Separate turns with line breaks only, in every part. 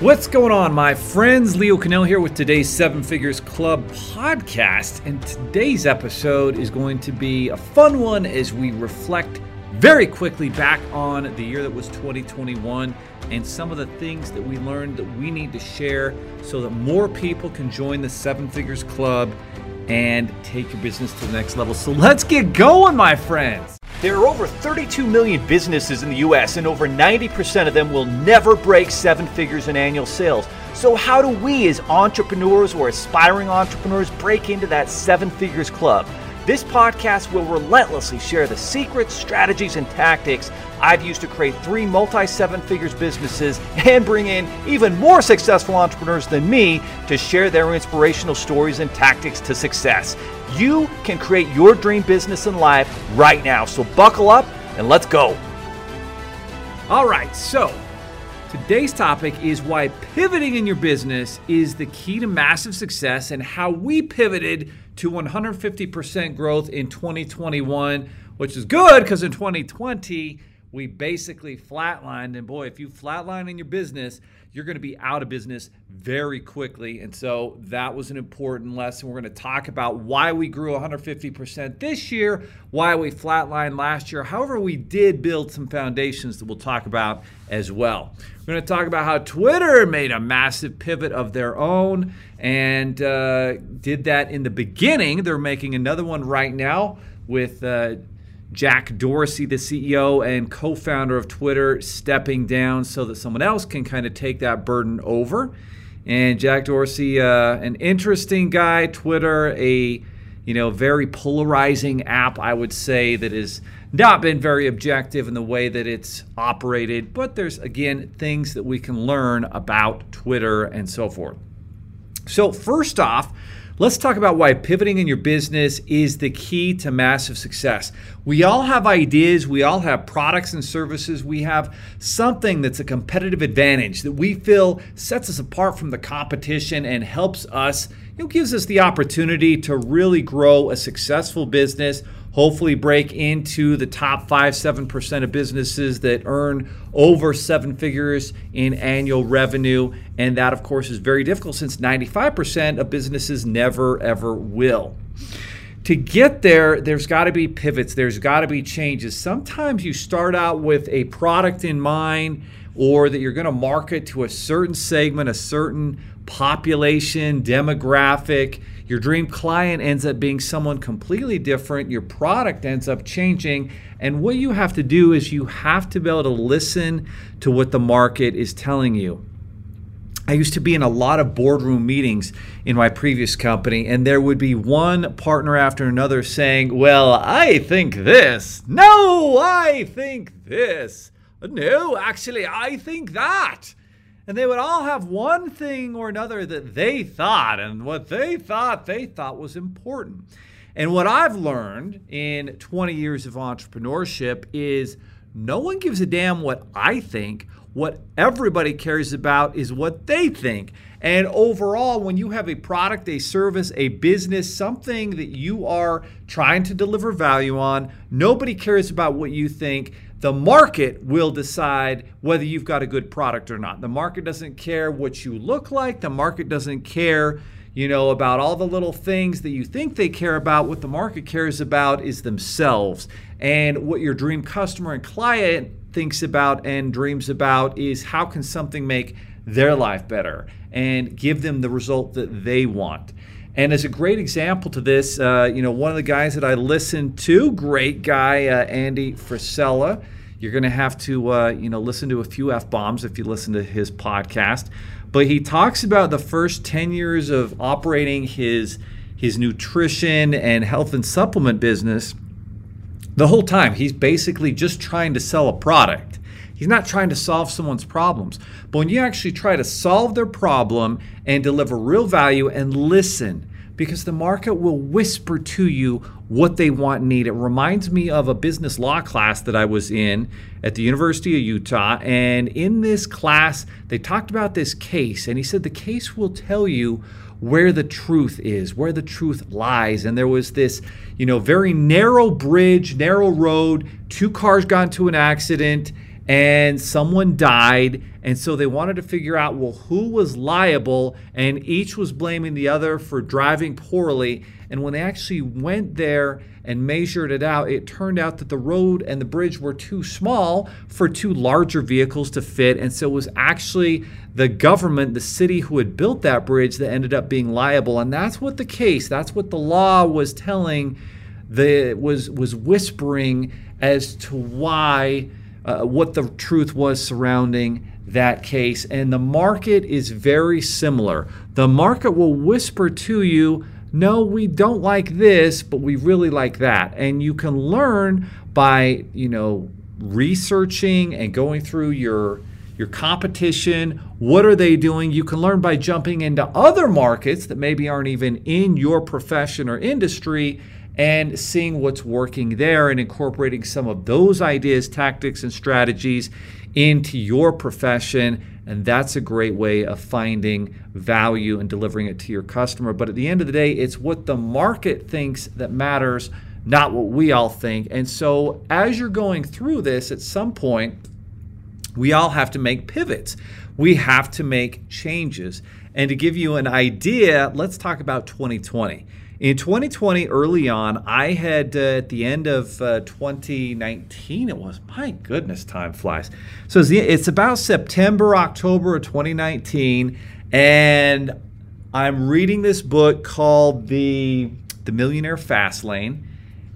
What's going on, my friends? Leo Cannell here with today's Seven Figures Club podcast. And today's episode is going to be a fun one as we reflect very quickly back on the year that was 2021 and some of the things that we learned that we need to share so that more people can join the Seven Figures Club and take your business to the next level. So let's get going, my friends.
There are over 32 million businesses in the US, and over 90% of them will never break seven figures in annual sales. So, how do we, as entrepreneurs or aspiring entrepreneurs, break into that seven figures club? This podcast will relentlessly share the secrets, strategies, and tactics I've used to create three multi seven figures businesses and bring in even more successful entrepreneurs than me to share their inspirational stories and tactics to success. You can create your dream business and life right now. So buckle up and let's go.
All right, so today's topic is why pivoting in your business is the key to massive success and how we pivoted to 150% growth in 2021, which is good because in 2020, we basically flatlined. And boy, if you flatline in your business, you're going to be out of business very quickly. And so that was an important lesson. We're going to talk about why we grew 150% this year, why we flatlined last year. However, we did build some foundations that we'll talk about as well. We're going to talk about how Twitter made a massive pivot of their own and uh, did that in the beginning. They're making another one right now with. Uh, Jack Dorsey, the CEO and co founder of Twitter, stepping down so that someone else can kind of take that burden over. And Jack Dorsey, uh, an interesting guy, Twitter, a you know very polarizing app, I would say, that has not been very objective in the way that it's operated. But there's again things that we can learn about Twitter and so forth. So first off, Let's talk about why pivoting in your business is the key to massive success. We all have ideas, we all have products and services, we have something that's a competitive advantage that we feel sets us apart from the competition and helps us, you know, gives us the opportunity to really grow a successful business hopefully break into the top 5 7% of businesses that earn over seven figures in annual revenue and that of course is very difficult since 95% of businesses never ever will to get there, there's got to be pivots, there's got to be changes. Sometimes you start out with a product in mind or that you're going to market to a certain segment, a certain population, demographic. Your dream client ends up being someone completely different. Your product ends up changing. And what you have to do is you have to be able to listen to what the market is telling you. I used to be in a lot of boardroom meetings in my previous company, and there would be one partner after another saying, Well, I think this. No, I think this. No, actually, I think that and they would all have one thing or another that they thought, and what they thought they thought was important. And what I've learned in 20 years of entrepreneurship is no one gives a damn what I think. What everybody cares about is what they think. And overall, when you have a product, a service, a business, something that you are trying to deliver value on, nobody cares about what you think the market will decide whether you've got a good product or not. The market doesn't care what you look like. The market doesn't care, you know, about all the little things that you think they care about. What the market cares about is themselves. And what your dream customer and client thinks about and dreams about is how can something make their life better and give them the result that they want. And as a great example to this, uh, you know, one of the guys that I listened to, great guy, uh, Andy Frisella. You're going to have to, uh, you know, listen to a few f bombs if you listen to his podcast. But he talks about the first 10 years of operating his his nutrition and health and supplement business. The whole time, he's basically just trying to sell a product. He's not trying to solve someone's problems. But when you actually try to solve their problem and deliver real value and listen, because the market will whisper to you what they want and need. It reminds me of a business law class that I was in at the University of Utah. And in this class, they talked about this case. And he said the case will tell you where the truth is, where the truth lies. And there was this, you know, very narrow bridge, narrow road, two cars got into an accident and someone died and so they wanted to figure out well who was liable and each was blaming the other for driving poorly. And when they actually went there and measured it out it turned out that the road and the bridge were too small for two larger vehicles to fit and so it was actually the government the city who had built that bridge that ended up being liable. And that's what the case that's what the law was telling the was was whispering as to why uh, what the truth was surrounding that case. And the market is very similar. The market will whisper to you, no, we don't like this, but we really like that. And you can learn by, you know, researching and going through your your competition, what are they doing? You can learn by jumping into other markets that maybe aren't even in your profession or industry and seeing what's working there and incorporating some of those ideas, tactics, and strategies into your profession. And that's a great way of finding value and delivering it to your customer. But at the end of the day, it's what the market thinks that matters, not what we all think. And so as you're going through this, at some point, we all have to make pivots. We have to make changes. And to give you an idea, let's talk about 2020. In 2020, early on, I had uh, at the end of uh, 2019, it was my goodness, time flies. So it's, it's about September, October of 2019, and I'm reading this book called the the Millionaire Fast Lane,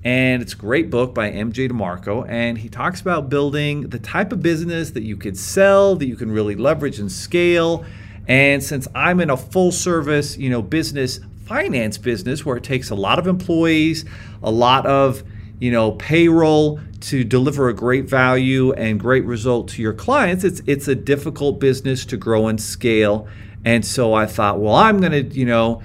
and it's a great book by MJ DeMarco, and he talks about building the type of business that you could sell, that you can really leverage and scale. And since I'm in a full service, you know, business finance business where it takes a lot of employees, a lot of you know payroll to deliver a great value and great result to your clients it's it's a difficult business to grow and scale. And so i thought well i'm going to you know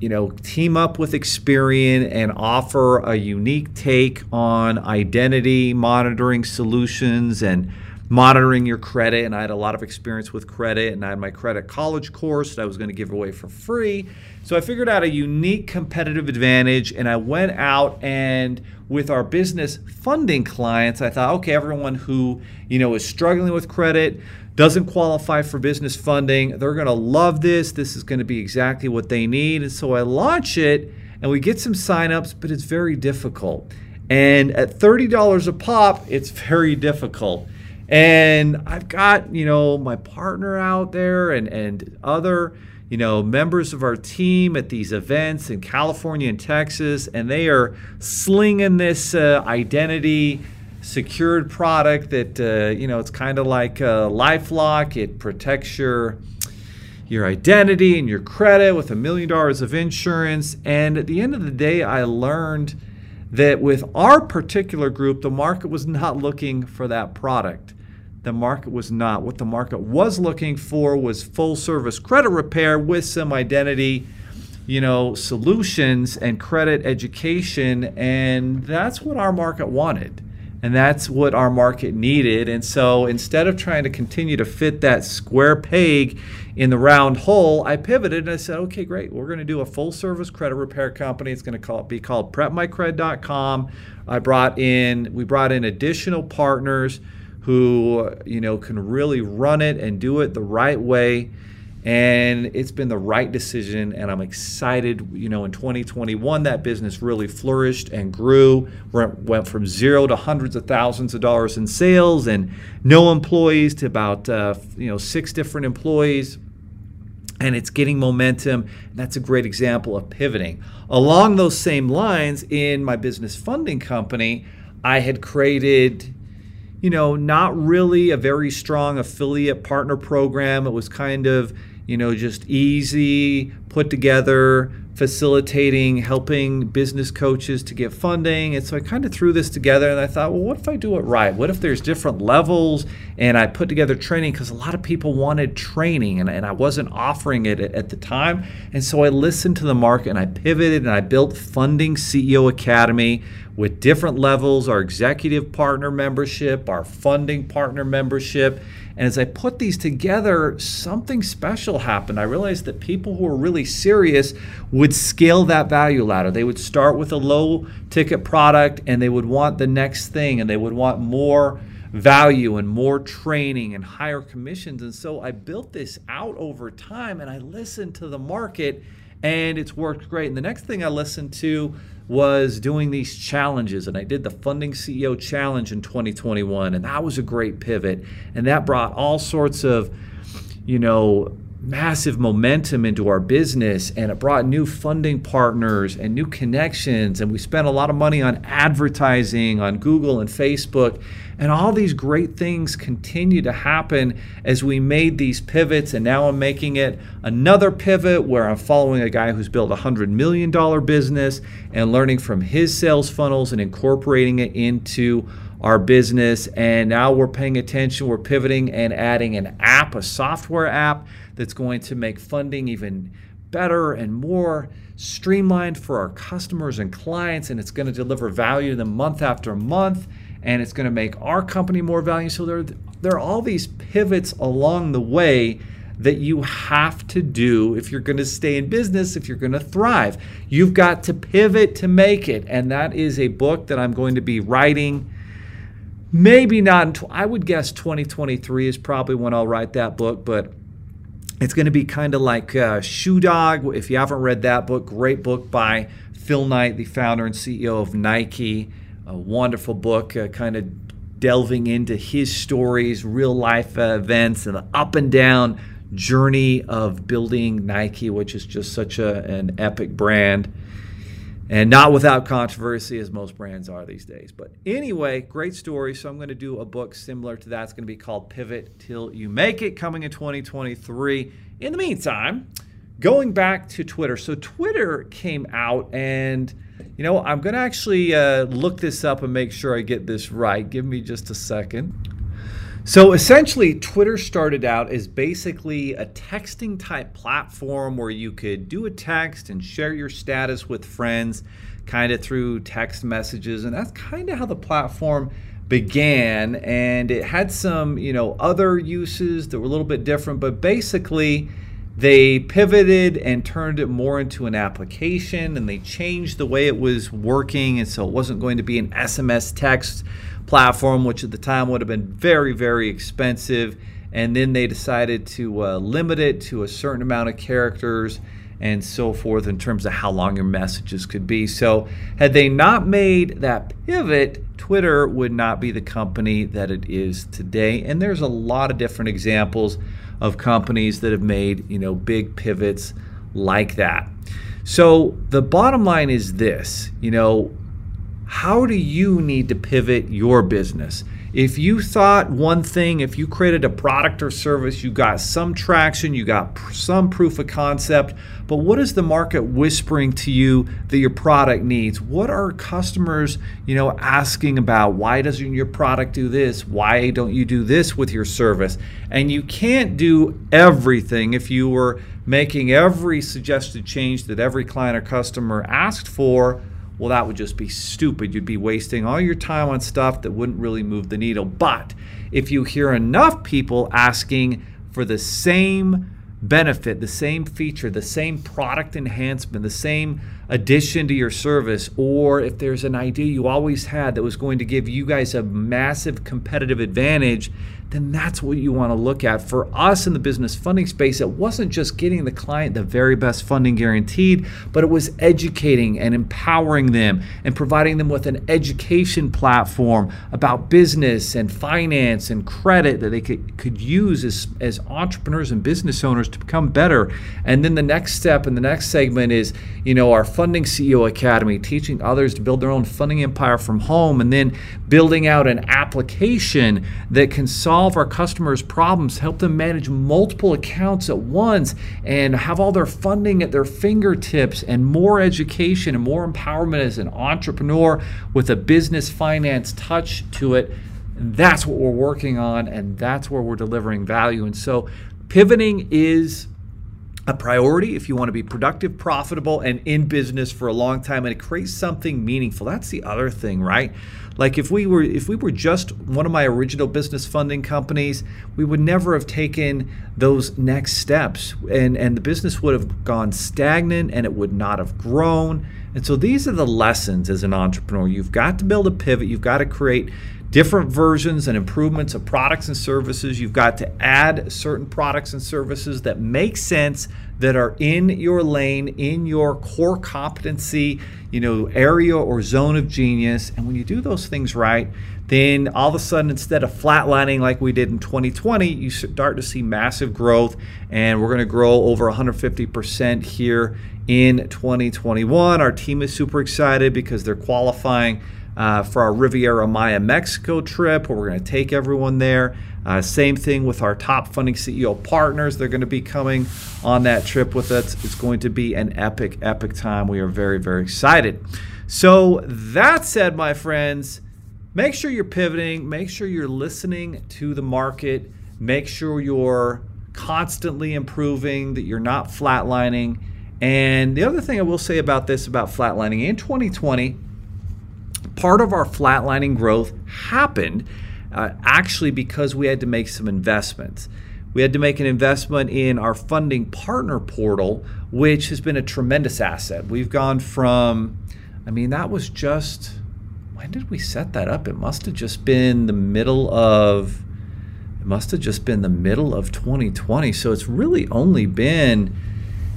you know team up with experian and offer a unique take on identity monitoring solutions and monitoring your credit and i had a lot of experience with credit and i had my credit college course that i was going to give away for free so I figured out a unique competitive advantage and I went out and with our business funding clients, I thought, okay, everyone who, you know, is struggling with credit, doesn't qualify for business funding, they're going to love this. This is going to be exactly what they need. And so I launch it and we get some signups, but it's very difficult. And at $30 a pop, it's very difficult. And I've got, you know, my partner out there and and other you know, members of our team at these events in California and Texas, and they are slinging this uh, identity secured product that uh, you know it's kind of like a LifeLock. It protects your your identity and your credit with a million dollars of insurance. And at the end of the day, I learned that with our particular group, the market was not looking for that product the market was not. What the market was looking for was full service credit repair with some identity, you know, solutions and credit education. And that's what our market wanted. And that's what our market needed. And so instead of trying to continue to fit that square peg in the round hole, I pivoted and I said, okay, great. We're going to do a full service credit repair company. It's going to call, be called prepmycred.com. I brought in, we brought in additional partners who you know can really run it and do it the right way. And it's been the right decision and i'm excited you know in 2021 that business really flourished and grew went from zero to hundreds of thousands of dollars in sales and no employees to about uh, you know six different employees. And it's getting momentum. That's a great example of pivoting. Along those same lines in my business funding company i had created you know, not really a very strong affiliate partner program. It was kind of, you know, just easy, put together, facilitating, helping business coaches to get funding. And so I kind of threw this together and I thought, well, what if I do it right? What if there's different levels? And I put together training because a lot of people wanted training and, and I wasn't offering it at, at the time. And so I listened to the market and I pivoted and I built Funding CEO Academy with different levels our executive partner membership, our funding partner membership. And as I put these together, something special happened. I realized that people who were really serious would scale that value ladder. They would start with a low ticket product and they would want the next thing and they would want more value and more training and higher commissions. And so I built this out over time and I listened to the market and it's worked great. And the next thing I listened to was doing these challenges and I did the Funding CEO Challenge in 2021 and that was a great pivot. And that brought all sorts of you know massive momentum into our business and it brought new funding partners and new connections and we spent a lot of money on advertising on Google and Facebook and all these great things continue to happen as we made these pivots and now I'm making it another pivot where I'm following a guy who's built a 100 million dollar business and learning from his sales funnels and incorporating it into our business. And now we're paying attention, we're pivoting and adding an app, a software app that's going to make funding even better and more streamlined for our customers and clients. And it's going to deliver value to them month after month. And it's going to make our company more value. So there, there are all these pivots along the way that you have to do if you're going to stay in business, if you're going to thrive. You've got to pivot to make it. And that is a book that I'm going to be writing Maybe not. Until I would guess 2023 is probably when I'll write that book, but it's going to be kind of like uh, Shoe Dog. If you haven't read that book, great book by Phil Knight, the founder and CEO of Nike. A wonderful book, uh, kind of delving into his stories, real life uh, events, and the up and down journey of building Nike, which is just such a, an epic brand and not without controversy as most brands are these days. But anyway, great story. So I'm going to do a book similar to that. It's going to be called Pivot Till You Make It, coming in 2023. In the meantime, going back to Twitter. So Twitter came out, and you know I'm going to actually uh, look this up and make sure I get this right. Give me just a second. So essentially, Twitter started out as basically a texting type platform where you could do a text and share your status with friends kind of through text messages. And that's kind of how the platform began. And it had some, you know, other uses that were a little bit different, but basically, they pivoted and turned it more into an application and they changed the way it was working. And so it wasn't going to be an SMS text platform, which at the time would have been very, very expensive. And then they decided to uh, limit it to a certain amount of characters and so forth in terms of how long your messages could be. So, had they not made that pivot, Twitter would not be the company that it is today. And there's a lot of different examples of companies that have made, you know, big pivots like that. So, the bottom line is this, you know, how do you need to pivot your business? If you thought one thing, if you created a product or service, you got some traction, you got some proof of concept, but what is the market whispering to you that your product needs? What are customers, you know, asking about? Why doesn't your product do this? Why don't you do this with your service? And you can't do everything if you were making every suggested change that every client or customer asked for well, that would just be stupid. You'd be wasting all your time on stuff that wouldn't really move the needle. But if you hear enough people asking for the same benefit, the same feature, the same product enhancement, the same addition to your service, or if there's an idea you always had that was going to give you guys a massive competitive advantage, then that's what you want to look at. For us in the business funding space, it wasn't just getting the client the very best funding guaranteed, but it was educating and empowering them and providing them with an education platform about business and finance and credit that they could, could use as, as entrepreneurs and business owners to become better. And then the next step in the next segment is, you know, our Funding CEO Academy, teaching others to build their own funding empire from home, and then building out an application that can solve our customers' problems, help them manage multiple accounts at once, and have all their funding at their fingertips, and more education and more empowerment as an entrepreneur with a business finance touch to it. That's what we're working on, and that's where we're delivering value. And so, pivoting is a priority if you want to be productive, profitable, and in business for a long time and create something meaningful. That's the other thing, right? Like if we were if we were just one of my original business funding companies, we would never have taken those next steps and and the business would have gone stagnant and it would not have grown. And so these are the lessons as an entrepreneur. You've got to build a pivot, you've got to create different versions and improvements of products and services. You've got to add certain products and services that make sense, that are in your lane, in your core competency, you know, area or zone of genius. And when you do those things right, then all of a sudden, instead of flatlining like we did in 2020, you start to see massive growth. And we're going to grow over 150% here in 2021. Our team is super excited because they're qualifying uh, for our Riviera Maya Mexico trip, where we're going to take everyone there. Uh, same thing with our top funding CEO partners. They're going to be coming on that trip with us. It's going to be an epic, epic time. We are very, very excited. So, that said, my friends, make sure you're pivoting, make sure you're listening to the market, make sure you're constantly improving, that you're not flatlining. And the other thing I will say about this, about flatlining in 2020, part of our flatlining growth happened uh, actually because we had to make some investments. We had to make an investment in our funding partner portal, which has been a tremendous asset. We've gone from, I mean, that was just, when did we set that up? It must have just been the middle of, it must have just been the middle of 2020. So it's really only been,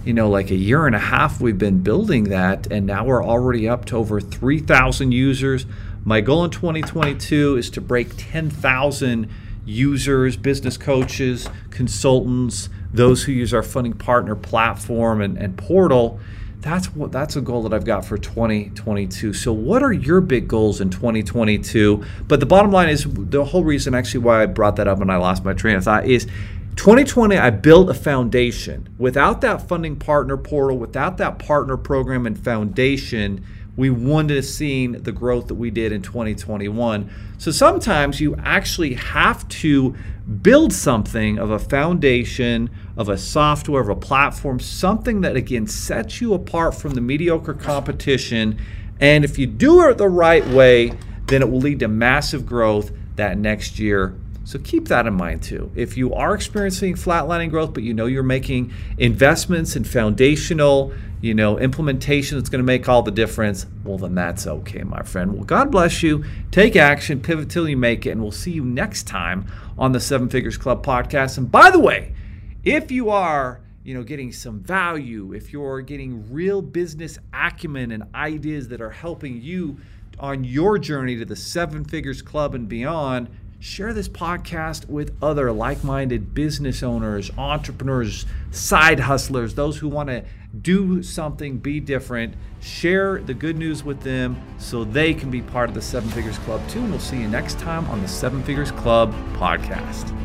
you know, like a year and a half we've been building that, and now we're already up to over 3,000 users. My goal in 2022 is to break 10,000 users, business coaches, consultants, those who use our funding partner platform and, and portal. That's what that's a goal that I've got for 2022. So what are your big goals in 2022? But the bottom line is the whole reason actually why I brought that up and I lost my train of thought is 2020, I built a foundation. Without that funding partner portal, without that partner program and foundation, we wouldn't have seen the growth that we did in 2021. So sometimes you actually have to build something of a foundation, of a software, of a platform, something that again sets you apart from the mediocre competition. And if you do it the right way, then it will lead to massive growth that next year so keep that in mind too. If you are experiencing flatlining growth, but you know you're making investments in foundational, you know, implementation that's going to make all the difference, well then that's okay, my friend. Well, God bless you. Take action, pivot till you make it, and we'll see you next time on the Seven Figures Club podcast. And by the way, if you are you know getting some value if you're getting real business acumen and ideas that are helping you on your journey to the seven figures club and beyond share this podcast with other like minded business owners, entrepreneurs, side hustlers, those who want to do something, be different. Share the good news with them so they can be part of the Seven Figures Club too. And we'll see you next time on the Seven Figures Club podcast.